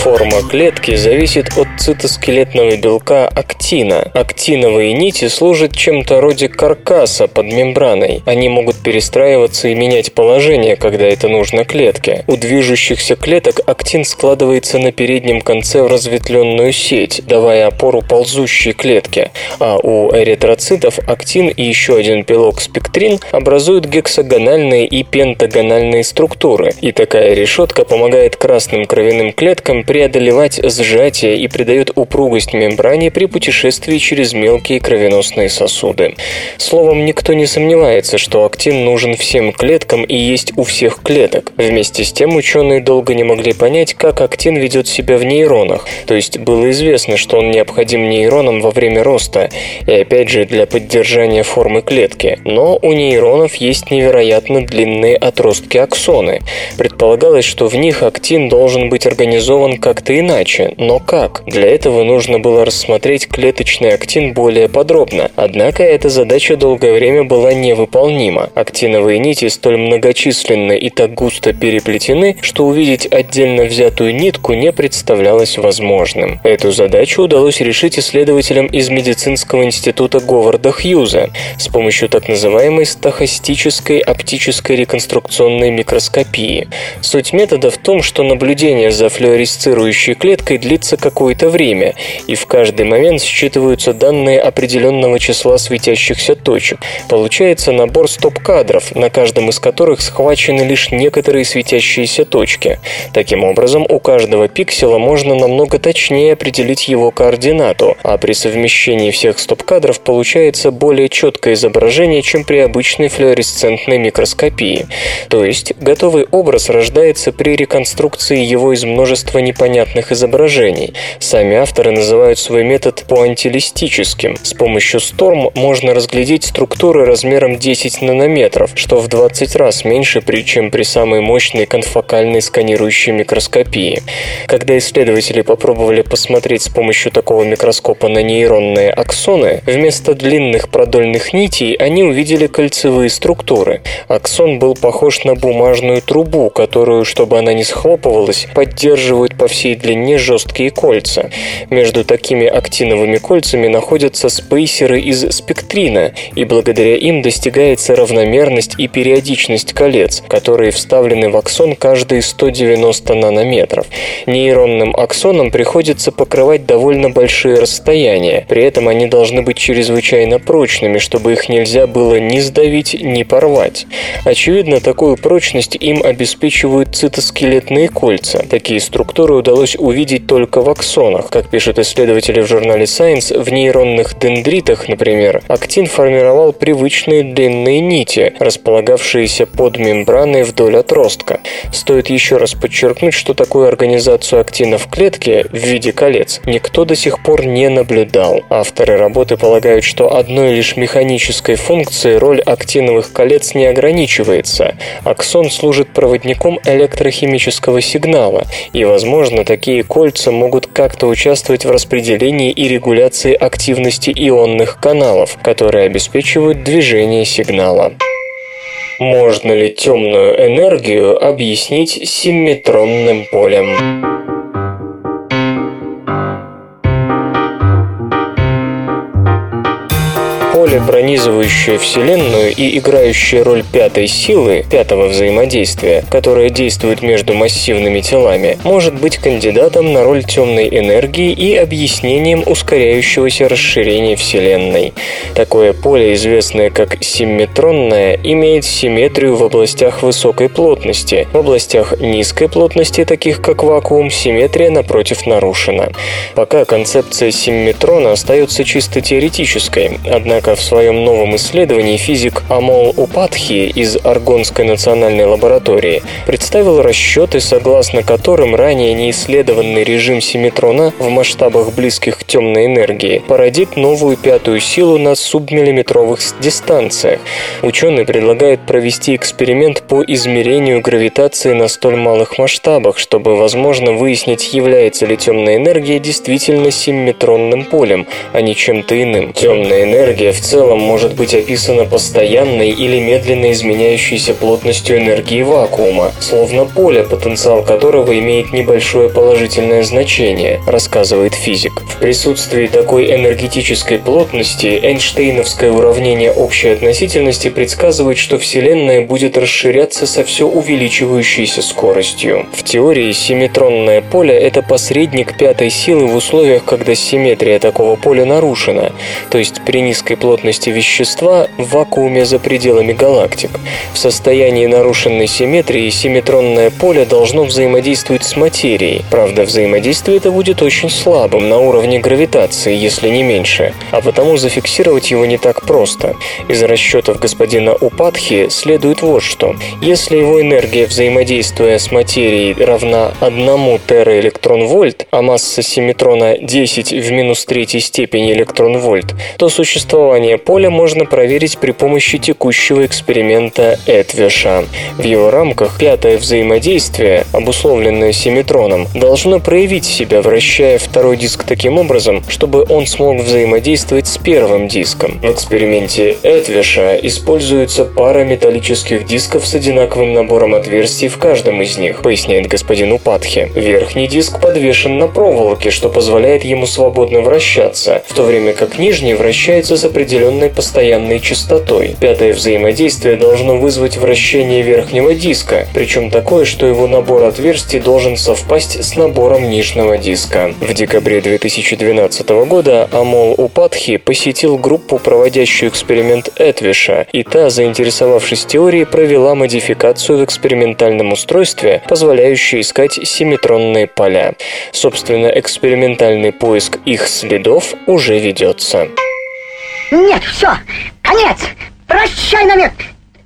Форма клетки зависит от цитоскелетного белка актина. Актиновые нити служат чем-то вроде каркаса под мембраной. Они могут перестраиваться и менять положение, когда это нужно клетке. У движущихся клеток актин складывается на переднем конце в разветвленную сеть, давая опору ползущей клетке. А у эритроцитов актин и еще один белок спектрин образуют гексагональные и пентагональные структуры. И такая решетка помогает красным кровяным клеткам преодолевать сжатие и придает упругость мембране при путешествии через мелкие кровеносные сосуды. Словом, никто не сомневается, что актин нужен всем клеткам и есть у всех клеток. Вместе с тем ученые долго не могли понять, как актин ведет себя в нейронах, то есть было известно, что он необходим нейронам во время роста, и опять же для поддержания формы клетки. Но у нейронов есть невероятно длинные отростки аксоны. Предполагалось, что в них актин должен быть организован как-то иначе, но как? Для этого нужно было рассмотреть клеточный актин более подробно. Однако эта задача долгое время была невыполнима. Актиновые нити столь многочисленны и так густо переплетены, что увидеть отдельно взятую нитку не представлялось возможным. Эту задачу удалось решить исследователям из медицинского института Говарда Хьюза с помощью так называемой стахастической оптической реконструкционной микроскопии. Суть метода в том, что наблюдение за флюоресцирующей функционирующей клеткой длится какое-то время, и в каждый момент считываются данные определенного числа светящихся точек. Получается набор стоп-кадров, на каждом из которых схвачены лишь некоторые светящиеся точки. Таким образом, у каждого пикселя можно намного точнее определить его координату, а при совмещении всех стоп-кадров получается более четкое изображение, чем при обычной флуоресцентной микроскопии. То есть, готовый образ рождается при реконструкции его из множества непонятных непонятных изображений. Сами авторы называют свой метод пуантилистическим. С помощью Storm можно разглядеть структуры размером 10 нанометров, что в 20 раз меньше, чем при самой мощной конфокальной сканирующей микроскопии. Когда исследователи попробовали посмотреть с помощью такого микроскопа на нейронные аксоны, вместо длинных продольных нитей они увидели кольцевые структуры. Аксон был похож на бумажную трубу, которую, чтобы она не схлопывалась, поддерживают по всей длине жесткие кольца. Между такими актиновыми кольцами находятся спейсеры из спектрина, и благодаря им достигается равномерность и периодичность колец, которые вставлены в аксон каждые 190 нанометров. Нейронным аксонам приходится покрывать довольно большие расстояния, при этом они должны быть чрезвычайно прочными, чтобы их нельзя было ни сдавить, ни порвать. Очевидно, такую прочность им обеспечивают цитоскелетные кольца. Такие структуры удалось увидеть только в аксонах. Как пишут исследователи в журнале Science, в нейронных дендритах, например, актин формировал привычные длинные нити, располагавшиеся под мембраной вдоль отростка. Стоит еще раз подчеркнуть, что такую организацию актина в клетке в виде колец никто до сих пор не наблюдал. Авторы работы полагают, что одной лишь механической функцией роль актиновых колец не ограничивается. Аксон служит проводником электрохимического сигнала, и, возможно, такие кольца могут как-то участвовать в распределении и регуляции активности ионных каналов, которые обеспечивают движение сигнала. Можно ли темную энергию объяснить симметронным полем? Поле, пронизывающее Вселенную и играющее роль пятой силы, пятого взаимодействия, которое действует между массивными телами, может быть кандидатом на роль темной энергии и объяснением ускоряющегося расширения Вселенной. Такое поле, известное как симметронное, имеет симметрию в областях высокой плотности. В областях низкой плотности, таких как вакуум, симметрия, напротив, нарушена. Пока концепция симметрона остается чисто теоретической, однако Однако в своем новом исследовании физик Амол Упадхи из Аргонской национальной лаборатории представил расчеты, согласно которым ранее неисследованный режим симметрона в масштабах близких к темной энергии породит новую пятую силу на субмиллиметровых дистанциях. Ученый предлагает провести эксперимент по измерению гравитации на столь малых масштабах, чтобы, возможно, выяснить, является ли темная энергия действительно симметронным полем, а не чем-то иным. Темная энергия в целом может быть описана постоянной или медленно изменяющейся плотностью энергии вакуума, словно поле, потенциал которого имеет небольшое положительное значение, рассказывает физик. В присутствии такой энергетической плотности Эйнштейновское уравнение общей относительности предсказывает, что Вселенная будет расширяться со все увеличивающейся скоростью. В теории симметронное поле – это посредник пятой силы в условиях, когда симметрия такого поля нарушена, то есть при низкой плотности плотности вещества в вакууме за пределами галактик. В состоянии нарушенной симметрии симметронное поле должно взаимодействовать с материей. Правда, взаимодействие это будет очень слабым, на уровне гравитации, если не меньше, а потому зафиксировать его не так просто. Из расчетов господина Упадхи следует вот что. Если его энергия взаимодействия с материей равна 1 тераэлектрон-вольт, а масса симметрона 10 в минус третьей степени электрон-вольт, то существование существование поля можно проверить при помощи текущего эксперимента Этвиша. В его рамках пятое взаимодействие, обусловленное симметроном, должно проявить себя, вращая второй диск таким образом, чтобы он смог взаимодействовать с первым диском. В эксперименте Этвиша используется пара металлических дисков с одинаковым набором отверстий в каждом из них, поясняет господин Упадхи. Верхний диск подвешен на проволоке, что позволяет ему свободно вращаться, в то время как нижний вращается с определенным определенной постоянной частотой. Пятое взаимодействие должно вызвать вращение верхнего диска, причем такое, что его набор отверстий должен совпасть с набором нижнего диска. В декабре 2012 года Амол Упадхи посетил группу, проводящую эксперимент Этвиша, и та, заинтересовавшись теорией, провела модификацию в экспериментальном устройстве, позволяющее искать симметронные поля. Собственно, экспериментальный поиск их следов уже ведется. Нет, все, конец. Прощай навек.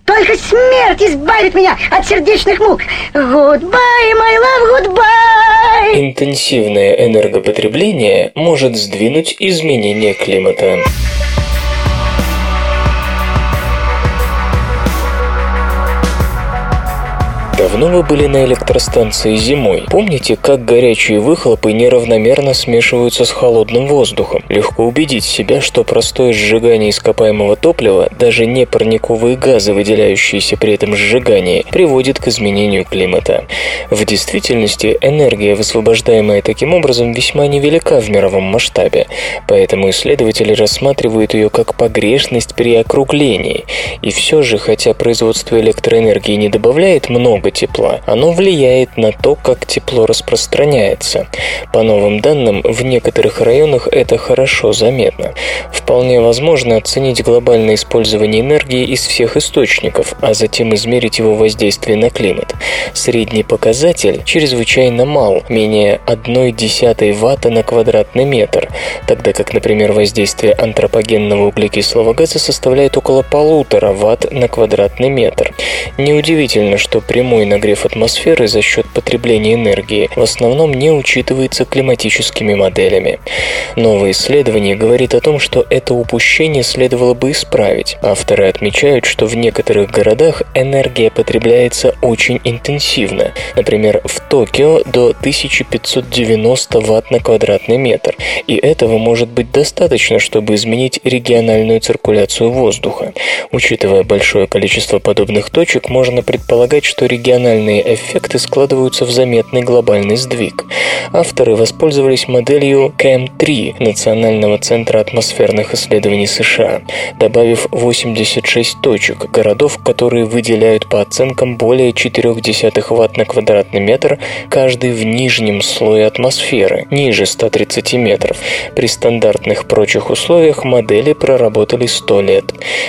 Только смерть избавит меня от сердечных мук. Goodbye, my love, goodbye. Интенсивное энергопотребление может сдвинуть изменение климата. Давно вы были на электростанции зимой? Помните, как горячие выхлопы неравномерно смешиваются с холодным воздухом? Легко убедить себя, что простое сжигание ископаемого топлива, даже не парниковые газы, выделяющиеся при этом сжигании, приводит к изменению климата. В действительности энергия, высвобождаемая таким образом, весьма невелика в мировом масштабе, поэтому исследователи рассматривают ее как погрешность при округлении. И все же, хотя производство электроэнергии не добавляет много много тепла, оно влияет на то, как тепло распространяется. По новым данным, в некоторых районах это хорошо заметно. Вполне возможно оценить глобальное использование энергии из всех источников, а затем измерить его воздействие на климат. Средний показатель чрезвычайно мал, менее 1,1 ватта на квадратный метр, тогда как, например, воздействие антропогенного углекислого газа составляет около полутора ватт на квадратный метр. Неудивительно, что прямой прямой нагрев атмосферы за счет потребления энергии в основном не учитывается климатическими моделями. Новое исследование говорит о том, что это упущение следовало бы исправить. Авторы отмечают, что в некоторых городах энергия потребляется очень интенсивно. Например, в Токио до 1590 Вт на квадратный метр. И этого может быть достаточно, чтобы изменить региональную циркуляцию воздуха. Учитывая большое количество подобных точек, можно предполагать, что региональная региональные эффекты складываются в заметный глобальный сдвиг. Авторы воспользовались моделью CAM-3 Национального центра атмосферных исследований США, добавив 86 точек, городов, которые выделяют по оценкам более 0,4 Вт на квадратный метр, каждый в нижнем слое атмосферы, ниже 130 метров. При стандартных прочих условиях модели проработали 100 лет.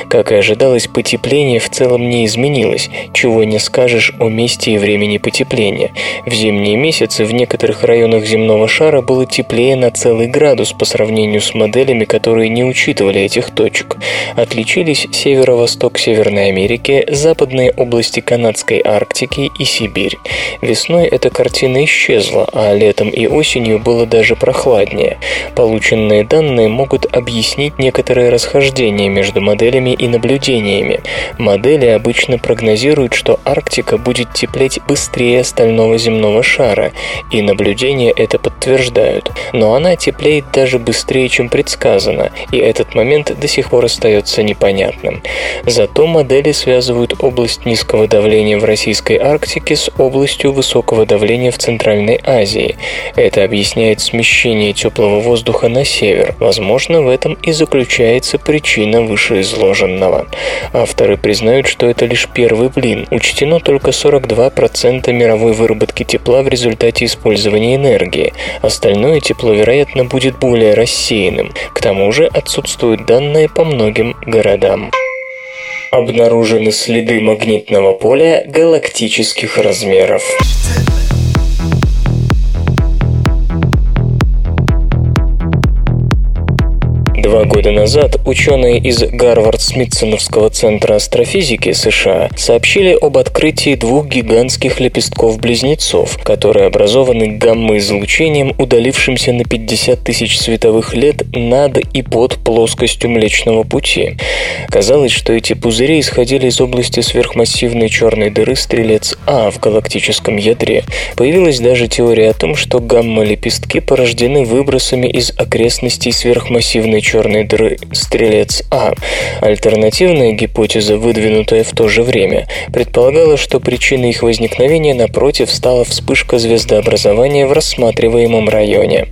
Как и ожидалось, потепление в целом не изменилось, чего не скажешь месте и времени потепления. В зимние месяцы в некоторых районах земного шара было теплее на целый градус по сравнению с моделями, которые не учитывали этих точек. Отличились северо-восток Северной Америки, западные области Канадской Арктики и Сибирь. Весной эта картина исчезла, а летом и осенью было даже прохладнее. Полученные данные могут объяснить некоторые расхождения между моделями и наблюдениями. Модели обычно прогнозируют, что Арктика будет будет теплеть быстрее остального земного шара, и наблюдения это подтверждают. Но она теплеет даже быстрее, чем предсказано, и этот момент до сих пор остается непонятным. Зато модели связывают область низкого давления в российской Арктике с областью высокого давления в Центральной Азии. Это объясняет смещение теплого воздуха на север. Возможно, в этом и заключается причина вышеизложенного. Авторы признают, что это лишь первый блин. Учтено только 42% мировой выработки тепла в результате использования энергии. Остальное тепло, вероятно, будет более рассеянным. К тому же отсутствуют данные по многим городам. Обнаружены следы магнитного поля галактических размеров. Два года назад ученые из Гарвард-Смитсоновского центра астрофизики США сообщили об открытии двух гигантских лепестков-близнецов, которые образованы гамма-излучением, удалившимся на 50 тысяч световых лет над и под плоскостью Млечного Пути. Казалось, что эти пузыри исходили из области сверхмассивной черной дыры Стрелец А в галактическом ядре. Появилась даже теория о том, что гамма-лепестки порождены выбросами из окрестностей сверхмассивной черной черной дыры Стрелец А. Альтернативная гипотеза, выдвинутая в то же время, предполагала, что причиной их возникновения, напротив, стала вспышка звездообразования в рассматриваемом районе.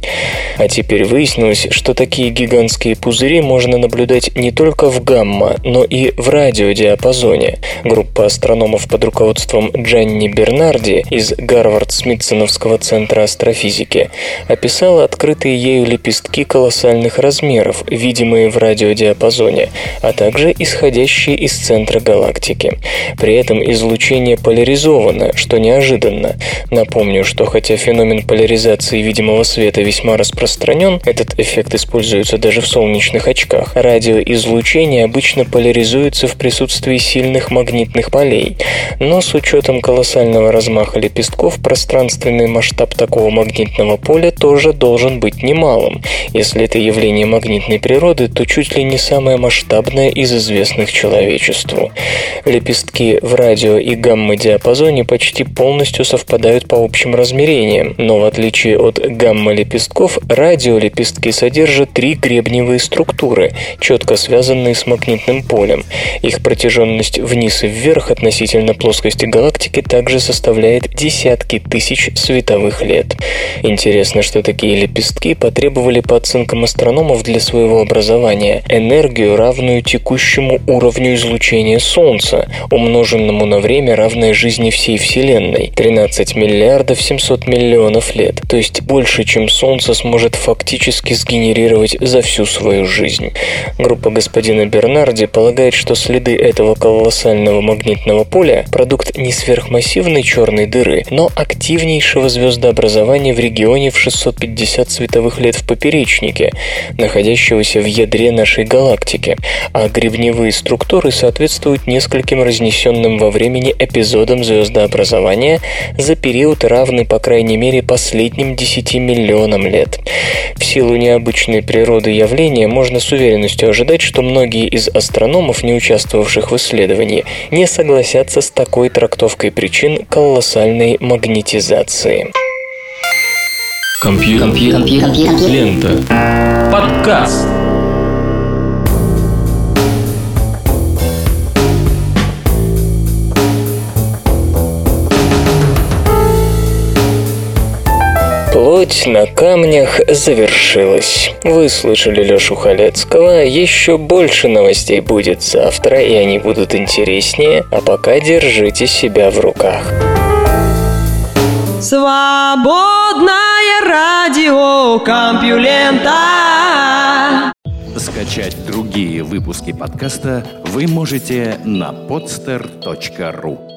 А теперь выяснилось, что такие гигантские пузыри можно наблюдать не только в гамма, но и в радиодиапазоне. Группа астрономов под руководством Джанни Бернарди из Гарвард-Смитсоновского центра астрофизики описала открытые ею лепестки колоссальных размеров, видимые в радиодиапазоне, а также исходящие из центра галактики. При этом излучение поляризовано, что неожиданно. Напомню, что хотя феномен поляризации видимого света весьма распространен, этот эффект используется даже в солнечных очках, радиоизлучение обычно поляризуется в присутствии сильных магнитных полей. Но с учетом колоссального размаха лепестков, пространственный масштаб такого магнитного поля тоже должен быть немалым. Если это явление магнитной природы, природы, то чуть ли не самое масштабное из известных человечеству. Лепестки в радио и гамма-диапазоне почти полностью совпадают по общим размерениям, но в отличие от гамма-лепестков, радиолепестки содержат три гребневые структуры, четко связанные с магнитным полем. Их протяженность вниз и вверх относительно плоскости галактики также составляет десятки тысяч световых лет. Интересно, что такие лепестки потребовали по оценкам астрономов для своего образования энергию, равную текущему уровню излучения Солнца, умноженному на время, равное жизни всей Вселенной – 13 миллиардов 700 миллионов лет, то есть больше, чем Солнце сможет фактически сгенерировать за всю свою жизнь. Группа господина Бернарди полагает, что следы этого колоссального магнитного поля – продукт не сверхмассивной черной дыры, но активнейшего звездообразования в регионе в 650 световых лет в поперечнике, находящегося в ядре нашей галактики, а гребневые структуры соответствуют нескольким разнесенным во времени эпизодам звездообразования за период, равный по крайней мере последним 10 миллионам лет. В силу необычной природы явления можно с уверенностью ожидать, что многие из астрономов, не участвовавших в исследовании, не согласятся с такой трактовкой причин колоссальной магнетизации. Компьютер. Компьютер. Лента. Подкаст. Плоть на камнях завершилась. Вы слышали Лёшу Халецкого. Еще больше новостей будет завтра, и они будут интереснее. А пока держите себя в руках. Свободное радио Компьюлента. Скачать другие выпуски подкаста вы можете на podster.ru